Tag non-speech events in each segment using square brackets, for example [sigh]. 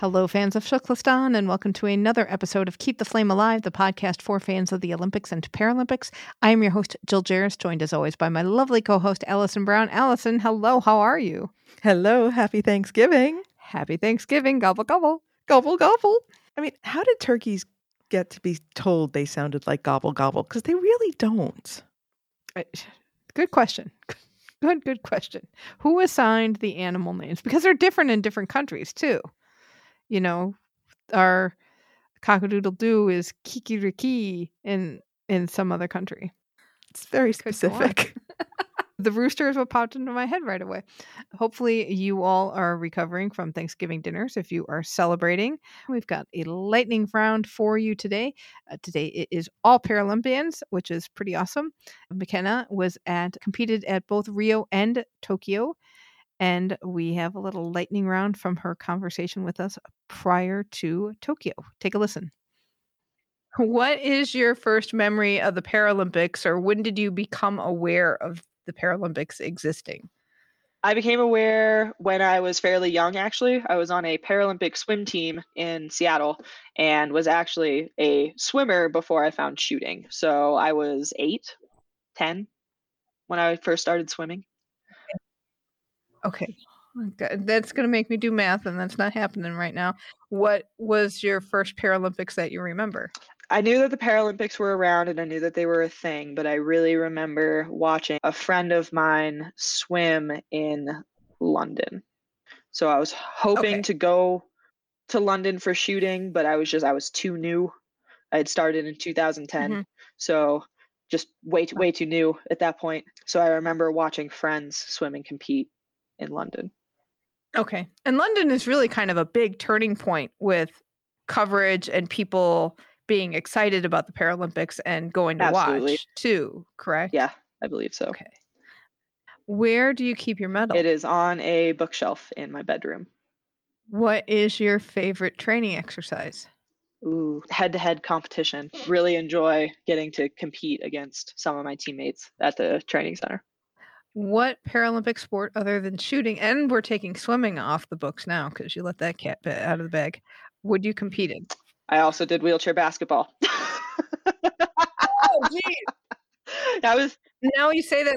Hello, fans of Shuklistan, and welcome to another episode of Keep the Flame Alive, the podcast for fans of the Olympics and Paralympics. I am your host, Jill Jaracz, joined as always by my lovely co host, Allison Brown. Allison, hello, how are you? Hello, happy Thanksgiving. Happy Thanksgiving, gobble, gobble, gobble, gobble. I mean, how did turkeys get to be told they sounded like gobble gobble? Because they really don't. Good question. Good, good question. Who assigned the animal names? Because they're different in different countries, too. You know, our cockadoodle doo is kikiriki in in some other country. It's very Could go on. specific. [laughs] The rooster is what popped into my head right away. Hopefully, you all are recovering from Thanksgiving dinners if you are celebrating. We've got a lightning round for you today. Uh, today it is all Paralympians, which is pretty awesome. McKenna was at competed at both Rio and Tokyo, and we have a little lightning round from her conversation with us prior to Tokyo. Take a listen. [laughs] What is your first memory of the Paralympics, or when did you become aware of the Paralympics existing? I became aware when I was fairly young, actually. I was on a Paralympic swim team in Seattle and was actually a swimmer before I found shooting. So I was eight, 10 when I first started swimming. Okay. That's going to make me do math, and that's not happening right now. What was your first Paralympics that you remember? I knew that the Paralympics were around and I knew that they were a thing, but I really remember watching a friend of mine swim in London. So I was hoping Okay. to go to London for shooting, but I was just I was too new. I had started in 2010. Mhm. So just way way too new at that point. So I remember watching friends swim and compete in London. Okay. And London is really kind of a big turning point with coverage and people being excited about the Paralympics and going to Absolutely. watch too, correct? Yeah, I believe so. Okay. Where do you keep your medal? It is on a bookshelf in my bedroom. What is your favorite training exercise? Ooh, head-to-head competition. Really enjoy getting to compete against some of my teammates at the training center. What Paralympic sport other than shooting, and we're taking swimming off the books now because you let that cat out of the bag, would you compete in? I also did wheelchair basketball. [laughs] Oh, geez. I was Now you say that,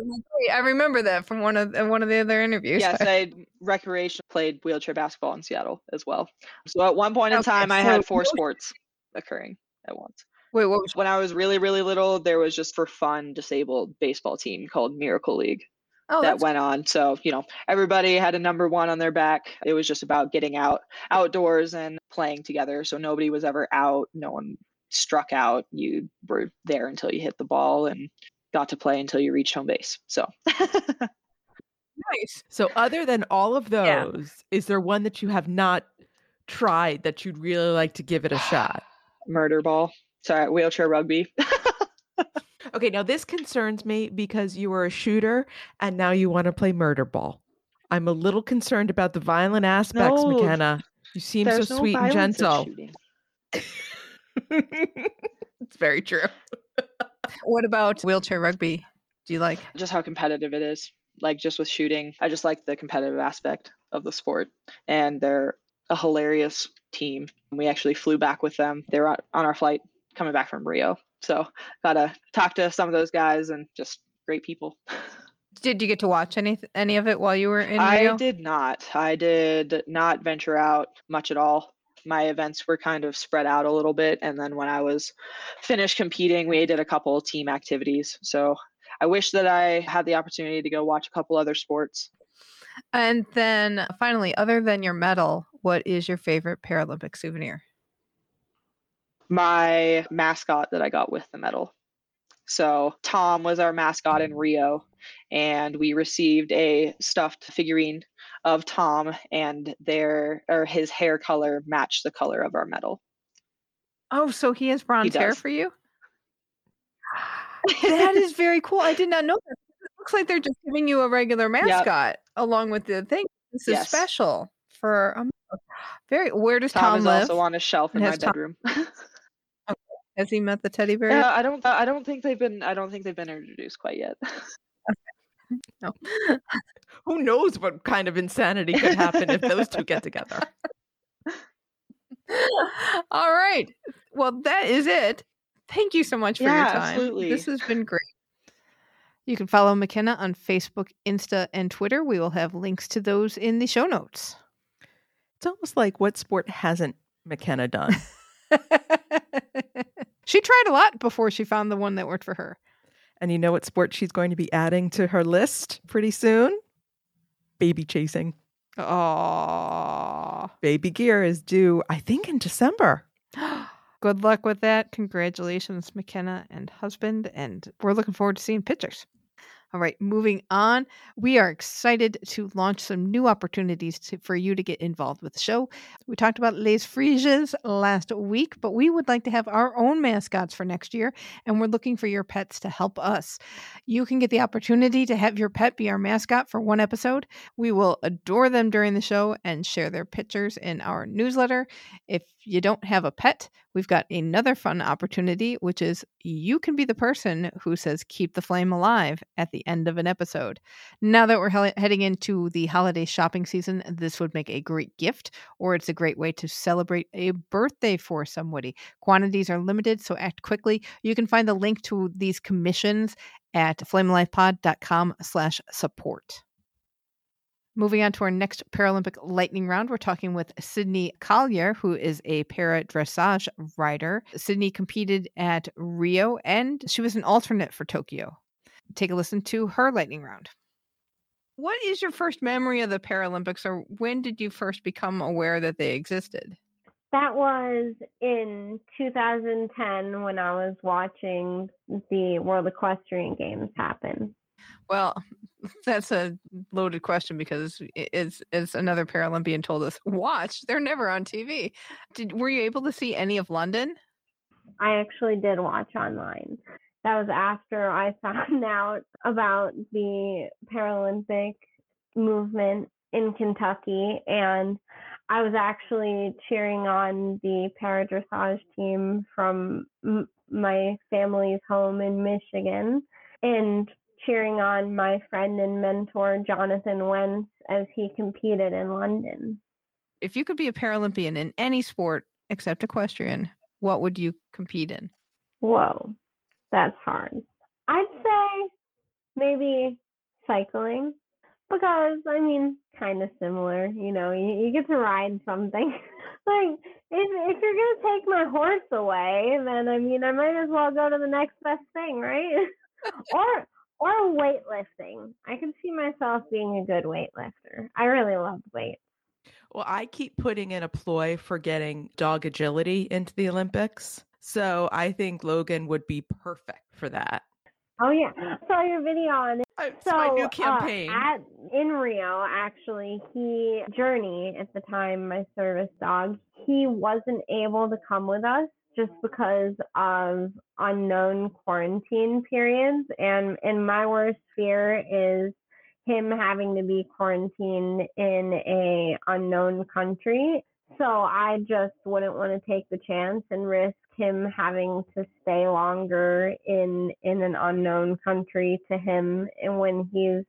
I remember that from one of one of the other interviews. yes, [laughs] I recreation played wheelchair basketball in Seattle as well. So at one point in Okay, time, I had four sports occurring at once. Wait, what was? When I was really, really little, there was just for fun disabled baseball team called Miracle League. Oh, that went on. So, you know, everybody had a number one on their back. It was just about getting out outdoors and playing together. So nobody was ever out. No one struck out. You were there until you hit the ball and got to play until you reached home base. So [laughs] nice. So, other than all of Yeah. those, is there one that you have not tried that you'd really like to give it a [sighs] shot? murder ball. Sorry, wheelchair rugby. [laughs] Okay, now this concerns me because you were a shooter and now you want to play murder ball. I'm a little concerned about the violent aspects, No, McKenna. You seem so no sweet and gentle. [laughs] it's very true. [laughs] What about wheelchair rugby? Do you like? Just how competitive it is. Like just with shooting, I just like the competitive aspect of the sport. And they're a hilarious team. We actually flew back with them. They were on on our flight coming back from Rio. So got to talk to some of those guys and just great people. Did you get to watch any any of it while you were in I did not. I did not venture out much at all. My events were kind of spread out a little bit. And then when I was finished competing, we did a couple of team activities. So I wish that I had the opportunity to go watch a couple other sports. And then finally, other than your medal, what is your favorite Paralympic souvenir? My mascot that I got with the medal. So Tom was our mascot in Rio, and we received a stuffed figurine of Tom, and their or his hair color matched the color of our medal. Oh, so he has bronze hair for you? [gasps] that is very cool. I did not know that. It looks like they're just giving you a regular mascot along with the thing. This is Yes. special for um, very. Where does Tom, Tom, live? also on a shelf in my Tom- bedroom. [laughs] Has he met the teddy bear? Yeah. Uh, I don't. I don't think they've been. I don't think they've been introduced quite yet. [laughs] [laughs] No. [laughs] Who knows what kind of insanity could happen if those two get together? All right. Well, that is it. Thank you so much for your Yeah, time. absolutely. This has been great. You can follow McKenna on Facebook, Insta, and Twitter. We will have links to those in the show notes. It's almost like what sport hasn't McKenna done? She tried a lot before she found the one that worked for her. and you know what sport she's going to be adding to her list pretty soon? Baby chasing. Oh, Baby Geer is due, I think, in December. [gasps] good luck with that. Congratulations, McKenna and husband. And we're looking forward to seeing pictures. All right, moving on. We are excited to launch some new opportunities to, for you to get involved with the show. We talked about Les Phryges last week, but we would like to have our own mascots for next year, and we're looking for your pets to help us. You can get the opportunity to have your pet be our mascot for one episode. We will adore them during the show and share their pictures in our newsletter. If you don't have a pet, we've got another fun opportunity, which is you can be the person who says, Keep the flame alive at the end of an episode. Now that we're he- heading into the holiday shopping season, this would make a great gift, or it's a great way to celebrate a birthday for somebody. Quantities are limited, so act quickly. You can find the link to these commissions at flamealivepod.com slash support. Moving on to our next Paralympic lightning round, we're talking with Sydney Collier, who is a para dressage rider. Sydney competed at Rio and she was an alternate for Tokyo. Take a listen to her lightning round. What is your first memory of the Paralympics, or when did you first become aware that they existed? That was in 2010 when I was watching the World Equestrian Games happen. Well, [laughs] that's a loaded question because it's another Paralympian told us, watch, they're never on TV. Did were you able to see any of London? I actually did watch online. That was after I [laughs] found out about the Paralympic movement in Kentucky, and I was actually cheering on the para dressage team from m- my family's home in Michigan, and cheering on my friend and mentor Jonathan Wentz as he competed in London. If you could be a Paralympian in any sport except equestrian, what would you compete in? Whoa, that's hard. I'd say maybe cycling because I mean, kind of similar. You know, you, you get to ride something. [laughs] like if if you're gonna take my horse away, then I mean, I might as well go to the next best thing, right? [laughs] or or weightlifting. I can see myself being a good weightlifter. I really love weights. Well, I keep putting in a ploy for getting dog agility into the Olympics. So I think Logan would be perfect for that. Oh yeah, I saw your video on it. It's So my new uh, campaign. at in Rio, actually, he Journey at the time, my service dog, he wasn't able to come with us just because of unknown quarantine periods. And and my worst fear is him having to be quarantined in a unknown country. So I just wouldn't want to take the chance and risk him having to stay longer in in an unknown country to him and when he's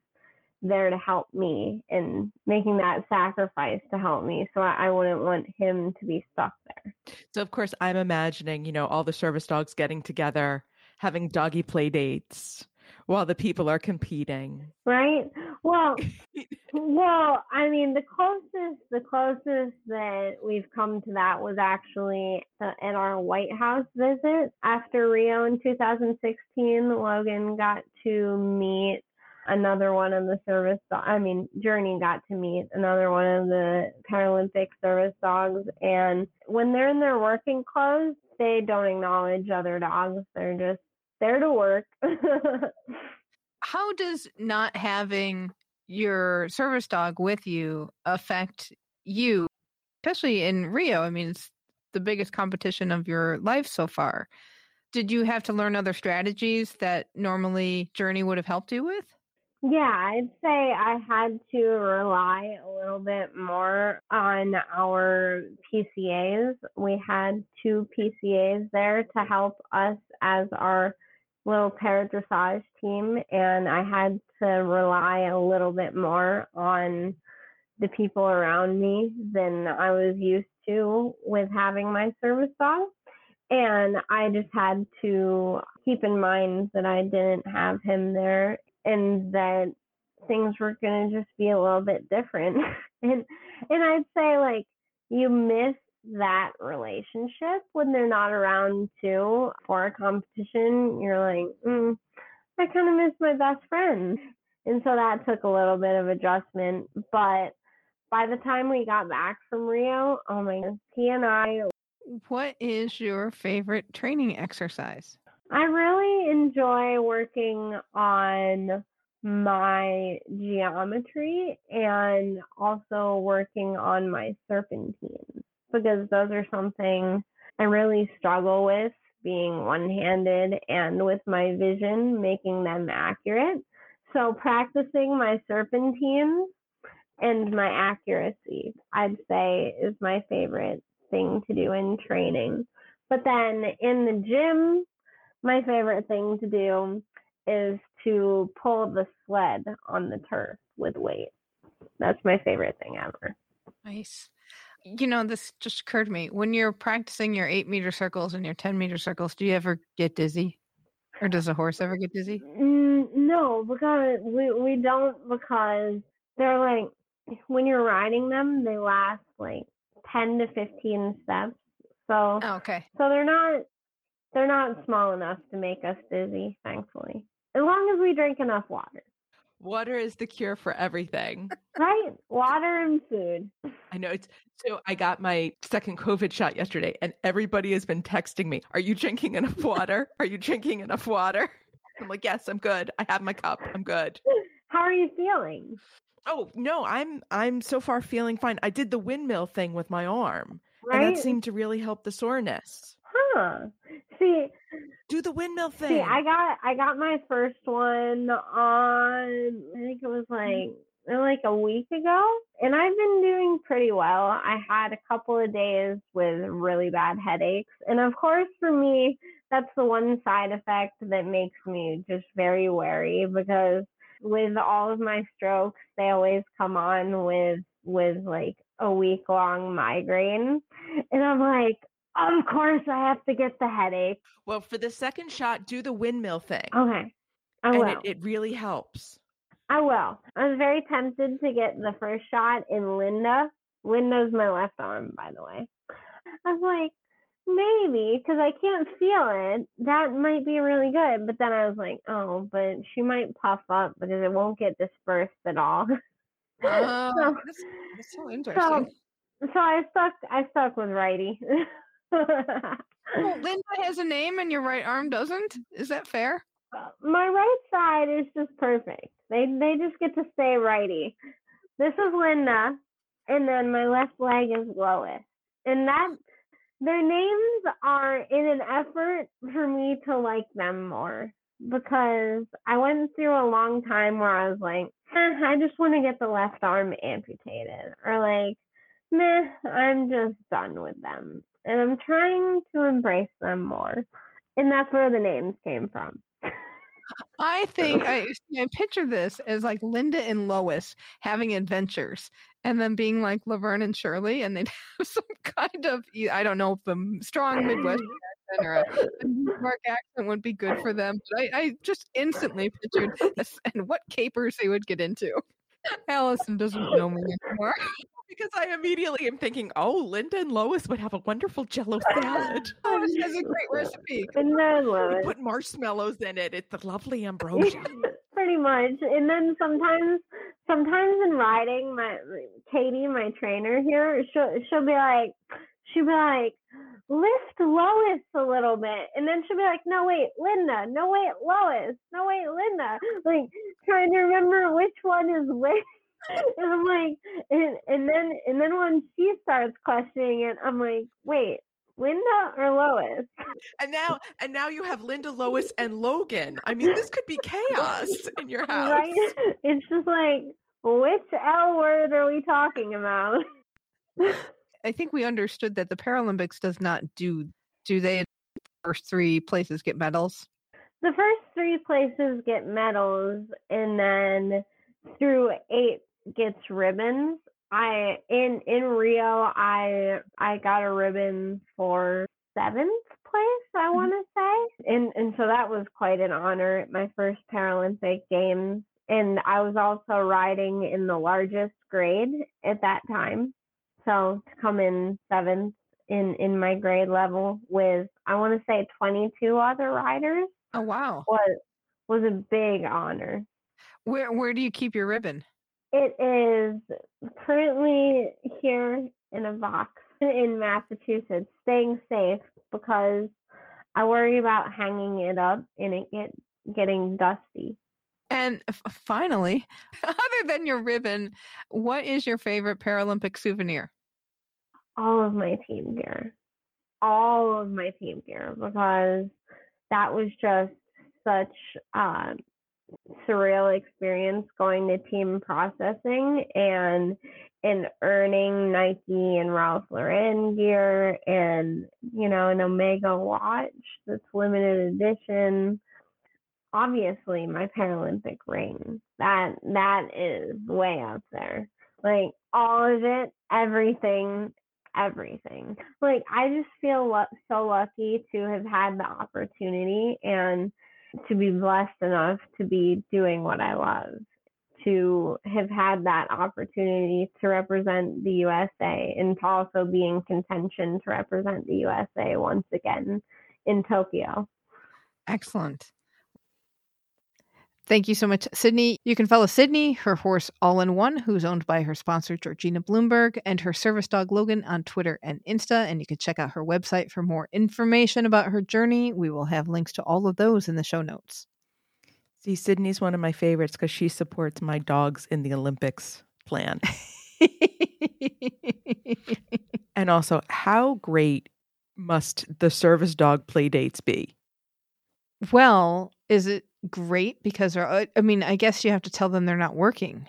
there to help me and making that sacrifice to help me. So I, I wouldn't want him to be stuck there. So of course I'm imagining, you know, all the service dogs getting together, having doggy play dates while the people are competing. Right? Well, [laughs] well, I mean, the closest, the closest that we've come to that was actually uh, at our White House visit after Rio in 2016. Logan got to meet another one of the service. Do- I mean, Journey got to meet another one of the Paralympic service dogs, and when they're in their working clothes, they don't acknowledge other dogs. They're just there to work. [laughs] How does not having your service dog with you affect you, especially in Rio? I mean, it's the biggest competition of your life so far. Did you have to learn other strategies that normally Journey would have helped you with? Yeah, I'd say I had to rely a little bit more on our PCAs. We had two PCAs there to help us as our little paradressage team, and I had to rely a little bit more on the people around me than I was used to with having my service dog. And I just had to keep in mind that I didn't have him there and that things were going to just be a little bit different. [laughs] and and I'd say like you miss that relationship when they're not around too for a competition. You're like, mm, I kind of miss my best friend. And so that took a little bit of adjustment. But by the time we got back from Rio, oh my goodness, he and I. What is your favorite training exercise? I really enjoy working on my geometry and also working on my serpentine because those are something I really struggle with being one handed and with my vision, making them accurate. So, practicing my serpentine and my accuracy, I'd say, is my favorite thing to do in training. But then in the gym, my favorite thing to do is to pull the sled on the turf with weight. That's my favorite thing ever. Nice. You know, this just occurred to me. When you're practicing your eight meter circles and your 10 meter circles, do you ever get dizzy? Or does a horse ever get dizzy? Mm, no, because we, we don't, because they're like, when you're riding them, they last like 10 to 15 steps. So, oh, okay. So they're not, they're not small enough to make us dizzy, thankfully as long as we drink enough water. Water is the cure for everything. right? Water and food. I know it's so I got my second COVID shot yesterday and everybody has been texting me, Are you drinking enough [laughs] water? Are you drinking enough water? I'm like, Yes, I'm good. I have my cup. I'm good. How are you feeling? Oh no, I'm I'm so far feeling fine. I did the windmill thing with my arm. Right? And that seemed to really help the soreness. Huh. See, do the windmill thing. See, I got I got my first one on I think it was like mm. like a week ago, and I've been doing pretty well. I had a couple of days with really bad headaches, and of course, for me, that's the one side effect that makes me just very wary because with all of my strokes, they always come on with with like a week long migraine, and I'm like, of course, I have to get the headache. Well, for the second shot, do the windmill thing. Okay. I and will. It, it really helps. I will. I was very tempted to get the first shot in Linda. Linda's my left arm, by the way. I was like, maybe, because I can't feel it. That might be really good. But then I was like, oh, but she might puff up because it won't get dispersed at all. Oh, [laughs] so, that's, that's so interesting. So, so I stuck. I stuck with righty [laughs] well, [laughs] Linda has a name and your right arm doesn't. Is that fair? My right side is just perfect. They they just get to stay righty. This is Linda, and then my left leg is Lois, and that their names are in an effort for me to like them more because I went through a long time where I was like, eh, I just want to get the left arm amputated, or like, meh, I'm just done with them and I'm trying to embrace them more. And that's where the names came from. I think I, I picture this as like Linda and Lois having adventures and then being like Laverne and Shirley, and they'd [laughs] have some kind of I don't know if a strong Midwest accent or a, New York accent would be good for them. But I, I just instantly pictured this and what capers they would get into. [laughs] Allison doesn't know me anymore [laughs] because I immediately am thinking, oh, Linda and Lois would have a wonderful jello salad. [laughs] oh, this is a great [laughs] recipe. And then Lois. Put marshmallows in it. It's a lovely ambrosia. [laughs] Pretty much. And then sometimes sometimes in riding, my Katie, my trainer here, she'll she'll be like she'll be like, lift Lois a little bit. And then she'll be like, no, wait, Linda. No, wait, Lois. No, wait, Linda. Like, trying to remember which one is which. [laughs] and I'm like, and, and then and then when she starts questioning it, I'm like, wait, Linda or Lois? And now, and now you have Linda, Lois, and Logan. I mean, this could be chaos [laughs] in your house. Right? It's just like, which L word are we talking about? I think we understood that the Paralympics does not do do they first three places get medals? The first three places get medals, and then through eight gets ribbons. I in in Rio, I I got a ribbon for seventh place. I Mm-hmm. want to say, and and so that was quite an honor at my first Paralympic Games. And I was also riding in the largest grade at that time, so to come in seventh in in my grade level with I want to say 22 other riders Oh wow. was was a big honor. Where where do you keep your ribbon? It is currently here in a box [laughs] in Massachusetts, staying safe because I worry about hanging it up and it get getting dusty. And f- finally, [laughs] other than your ribbon, what is your favorite Paralympic souvenir? All of my team gear, all of my team gear, because that was just such a surreal experience going to team processing and and earning Nike and Ralph Lauren gear and you know an Omega watch that's limited edition. Obviously, my Paralympic ring that that is way up there. Like all of it, everything, everything. Like I just feel lu- so lucky to have had the opportunity and to be blessed enough to be doing what I love, to have had that opportunity to represent the USA and to also be in contention to represent the USA once again in Tokyo. Excellent. Thank you so much, Sydney. You can follow Sydney, her horse All in One, who's owned by her sponsor, Georgina Bloomberg, and her service dog, Logan, on Twitter and Insta. And you can check out her website for more information about her journey. We will have links to all of those in the show notes. See, Sydney's one of my favorites because she supports my dogs in the Olympics plan. [laughs] and also, how great must the service dog play dates be? well, is it great? Because, I mean, I guess you have to tell them they're not working.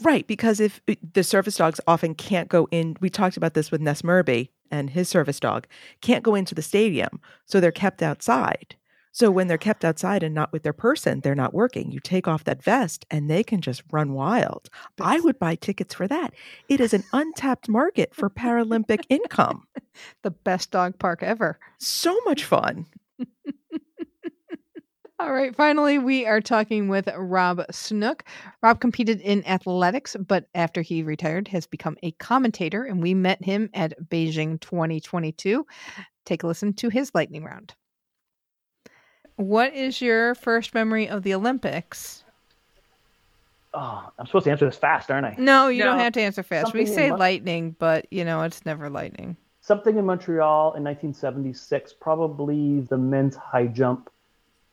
Right, because if the service dogs often can't go in, we talked about this with Ness Murby and his service dog, can't go into the stadium, so they're kept outside. So when they're kept outside and not with their person, they're not working. You take off that vest and they can just run wild. I would buy tickets for that. It is an untapped market for Paralympic income. [laughs] The best dog park ever. So much fun. [laughs] All right. Finally, we are talking with Rob Snoek. Rob competed in athletics, but after he retired, has become a commentator, and we met him at Beijing 2022. Take a listen to his lightning round. What is your first memory of the Olympics? Oh, I'm supposed to answer this fast, aren't I? No, you don't have to answer fast. we Something in say Mon- lightning, but you know it's never lightning. Something in Montreal in 1976, probably the men's high jump,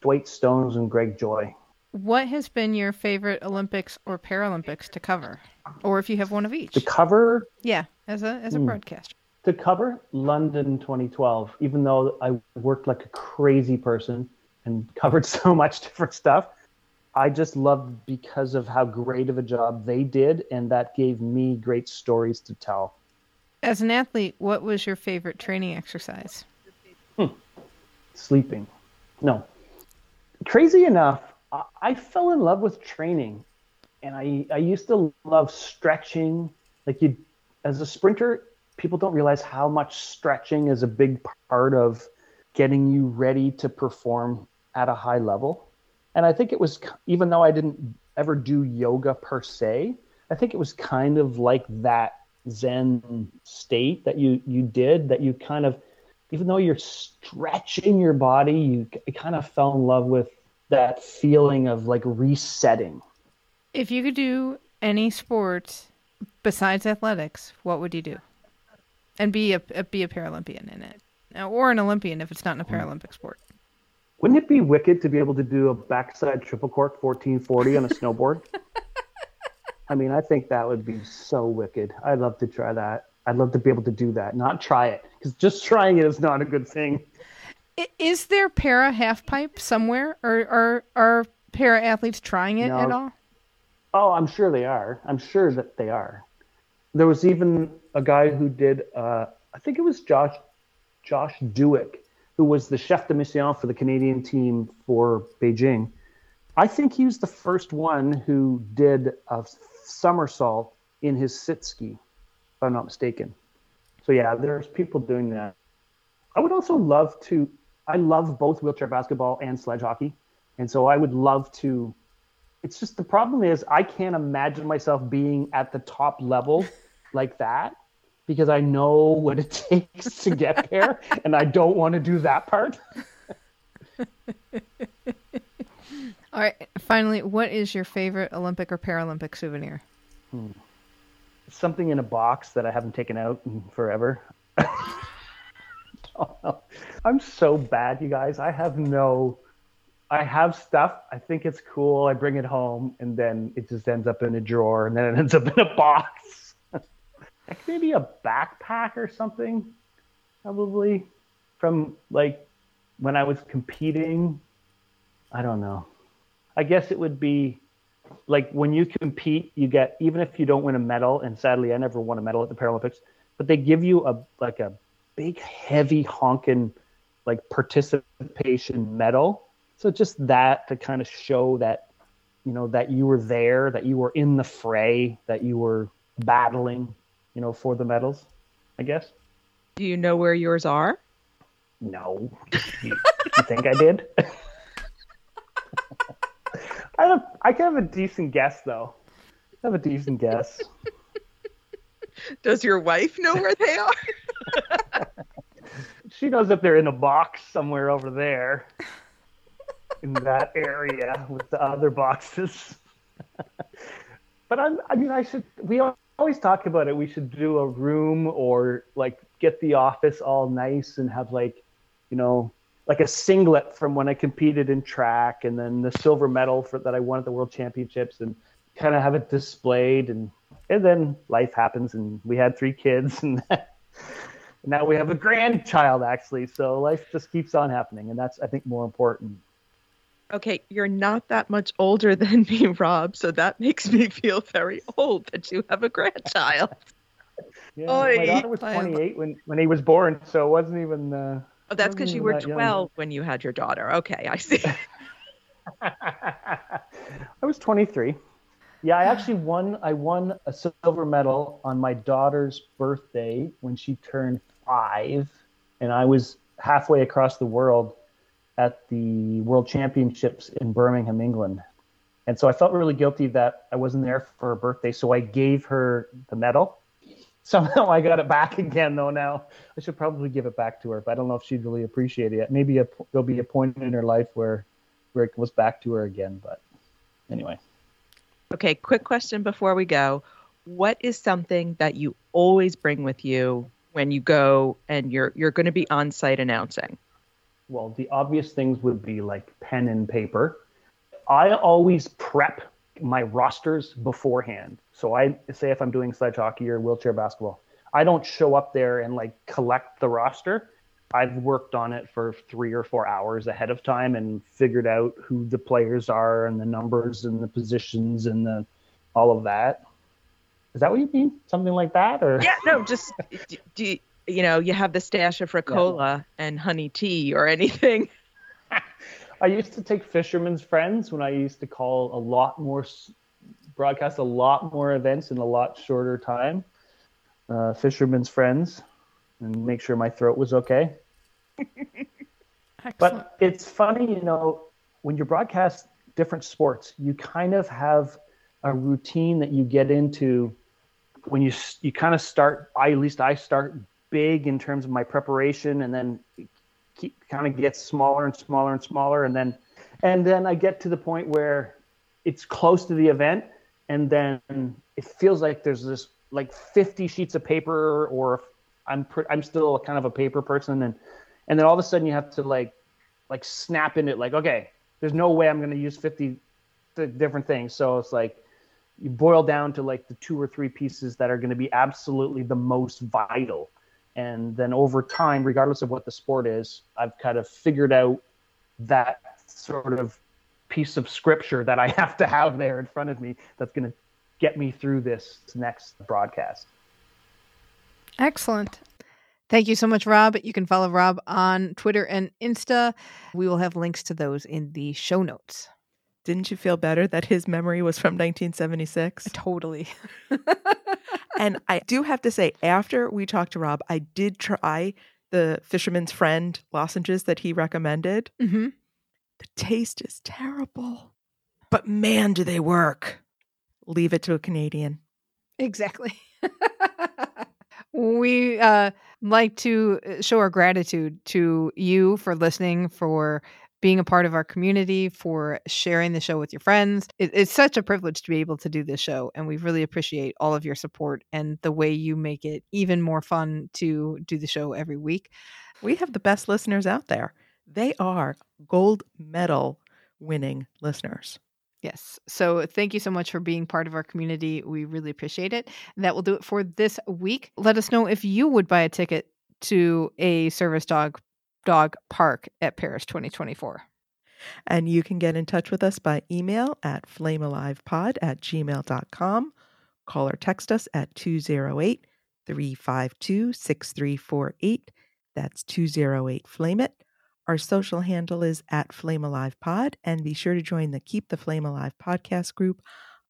Dwight Stones and Greg Joy. What has been your favorite Olympics or Paralympics to cover, or if you have one of each? To cover, Yeah, as a as a Hmm. broadcaster. to cover London 2012, even though I worked like a crazy person and [laughs] covered so much different stuff, I just loved because of how great of a job they did, and that gave me great stories to tell. As an athlete, what was your favorite training exercise? sleeping. No. Crazy enough, I, I fell in love with training, and I I used to love stretching. Like you, as a sprinter, people don't realize how much stretching is a big part of getting you ready to perform at a high level. And I think it was, even though I didn't ever do yoga per se, I think it was kind of like that Zen state that you you did that you kind of even though you're stretching your body, you, kind of fell in love with that feeling of like resetting. If you could do any sport besides athletics, what would you do? And be a, a be a Paralympian in it, or an Olympian if it's not in a mm. Paralympic sport. Wouldn't it be wicked to be able to do a backside triple cork 1440 on a snowboard? [laughs] I mean, I think that would be so wicked. I'd love to try that. I'd love to be able to do that. Not try it, because just trying it is not a good thing. Is there para half pipe somewhere, or are are para athletes trying it No. at all? Oh, I'm sure they are. I'm sure that they are. There was even a guy who did. Uh, I think it was Josh Josh Dueck, who was the chef de mission for the Canadian team for Beijing. I think he was the first one who did a somersault in his sit ski, if I'm not mistaken. So yeah, there's people doing that. I would also love to. I love both wheelchair basketball and sledge hockey, and so I would love to it's just the problem is I can't imagine myself being at the top level like that because I know what it [laughs] takes to get there and I don't want to do that part. [laughs] All right. Finally, what is your favorite Olympic or Paralympic souvenir? Hmm. Something in a box that I haven't taken out in forever. [laughs] I'm so bad, you guys. I have no I have stuff. I think it's cool. I bring it home and then it just ends up in a drawer and then it ends up in a box. [laughs] like maybe a backpack or something, probably from like when I was competing. I don't know. I guess it would be like when you compete, you get even if you don't win a medal, and sadly I never won a medal at the Paralympics, but they give you a like a big heavy honking like participation medal. So just that to kind of show that you know that you were there, that you were in the fray, that you were battling, you know, for the medals. I guess. Do you know where yours are? No. You, you think I did? [laughs] I have I can have a decent guess though. I have a decent guess. [laughs] Does your wife know where they are? [laughs] She knows that they're in a box somewhere over there in that area with the other boxes. [laughs] but I'm, I mean, I should, we always talk about it. We should do a room or like get the office all nice and have like, you know, like a singlet from when I competed in track and then the silver medal for that I won at the world championships and kind of have it displayed and, and then life happens and we had three kids and [laughs] now we have a grandchild actually. So life just keeps on happening. And that's, I think, more important. Okay, you're not that much older [laughs] than me, Rob, so that makes me feel very old that you have a grandchild. [laughs] Yeah, Oy. my daughter was 28 when, when he was born, so it wasn't even. Uh, Oh, that's because you were even that young. 12 when you had your daughter. Okay, I see. [laughs] I was 23. Yeah, I actually [sighs] won. I won a silver medal on my daughter's birthday when she turned five, and I was halfway across the world at the World Championships in Birmingham, England. And so I felt really guilty that I wasn't there for her birthday, so I gave her the medal. [laughs] Somehow I got it back again, though. Now I should probably give it back to her, but I don't know if she'd really appreciate it. Yet. Maybe a, there'll be a point in her life where where it goes back to her again. But anyway. okay, quick question before we go. What is something that you always bring with you when you go and you're you're going to be on site announcing? well, the obvious things would be like pen and paper. I always prep my rosters beforehand. So I say if I'm doing sledge hockey or wheelchair basketball, I don't show up there and like collect the roster. I've worked on it for three or four hours ahead of time and figured out who the players are and the numbers and the positions and the all of that. Is that what you mean? Something like that, or Yeah, no, just [laughs] do, do you, you know you have the stash of Ricola and honey tea or anything? I used to take Fisherman's Friends when I used to call a lot more, broadcast a lot more events in a lot shorter time. Uh, Fisherman's Friends, and make sure my throat was okay. [laughs] But it's funny, you know, when you broadcast different sports, you kind of have a routine that you get into when you you kind of start. I at least I start big in terms of my preparation, and then keep kind of gets smaller and smaller and smaller, and then and then I get to the point where it's close to the event, and then it feels like there's this like 50 sheets of paper, or I'm pre- I'm still kind of a paper person, and and then all of a sudden you have to like like snap in it like okay there's no way i'm going to use 50 th- different things. So it's like you boil down to like the two or three pieces that are going to be absolutely the most vital And then over time, regardless of what the sport is, I've kind of figured out that sort of piece of scripture that I [laughs] have to have there in front of me that's going to get me through this next broadcast. Excellent. Thank you so much, Rob. You can follow Rob on Twitter and Insta. We will have links to those in the show notes. Didn't you feel better that his memory was from 1976? Totally. [laughs] and I do have to say, after we talked to Rob, I did try the Fisherman's Friend lozenges that he recommended. Mm-hmm. The taste is terrible, but man, do they work. Leave it to a Canadian. Exactly. [laughs] we uh, like to show our gratitude to you for listening, for being a part of our community, for sharing the show with your friends. It, it's such a privilege to be able to do this show, and we really appreciate all of your support and the way you make it even more fun to do the show every week. We have the best listeners out there. They are gold medal winning listeners. Yes. So thank you so much for being part of our community. We really appreciate it. And that will do it for this week. Let us know if you would buy a ticket to a service dog dog park at Paris 2024. And you can get in touch with us by email at flamealivepod at gmail.com. Call or text us at 208 352 6348. That's 208 Flame It. Our social handle is at Flame Alive Pod, and be sure to join the Keep the Flame Alive podcast group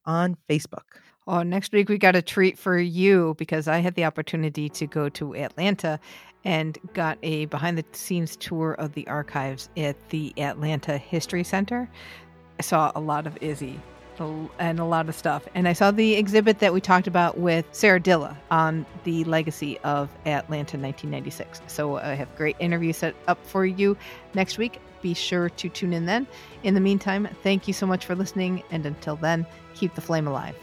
on Facebook. Oh, next week we got a treat for you because I had the opportunity to go to Atlanta and got a behind the scenes tour of the archives at the Atlanta History Center. I saw a lot of Izzy and a lot of stuff. And I saw the exhibit that we talked about with Sarah Dilla on the legacy of Atlanta 1996. So I have great interview set up for you next week. Be sure to tune in then. In the meantime, thank you so much for listening. And until then, keep the flame alive.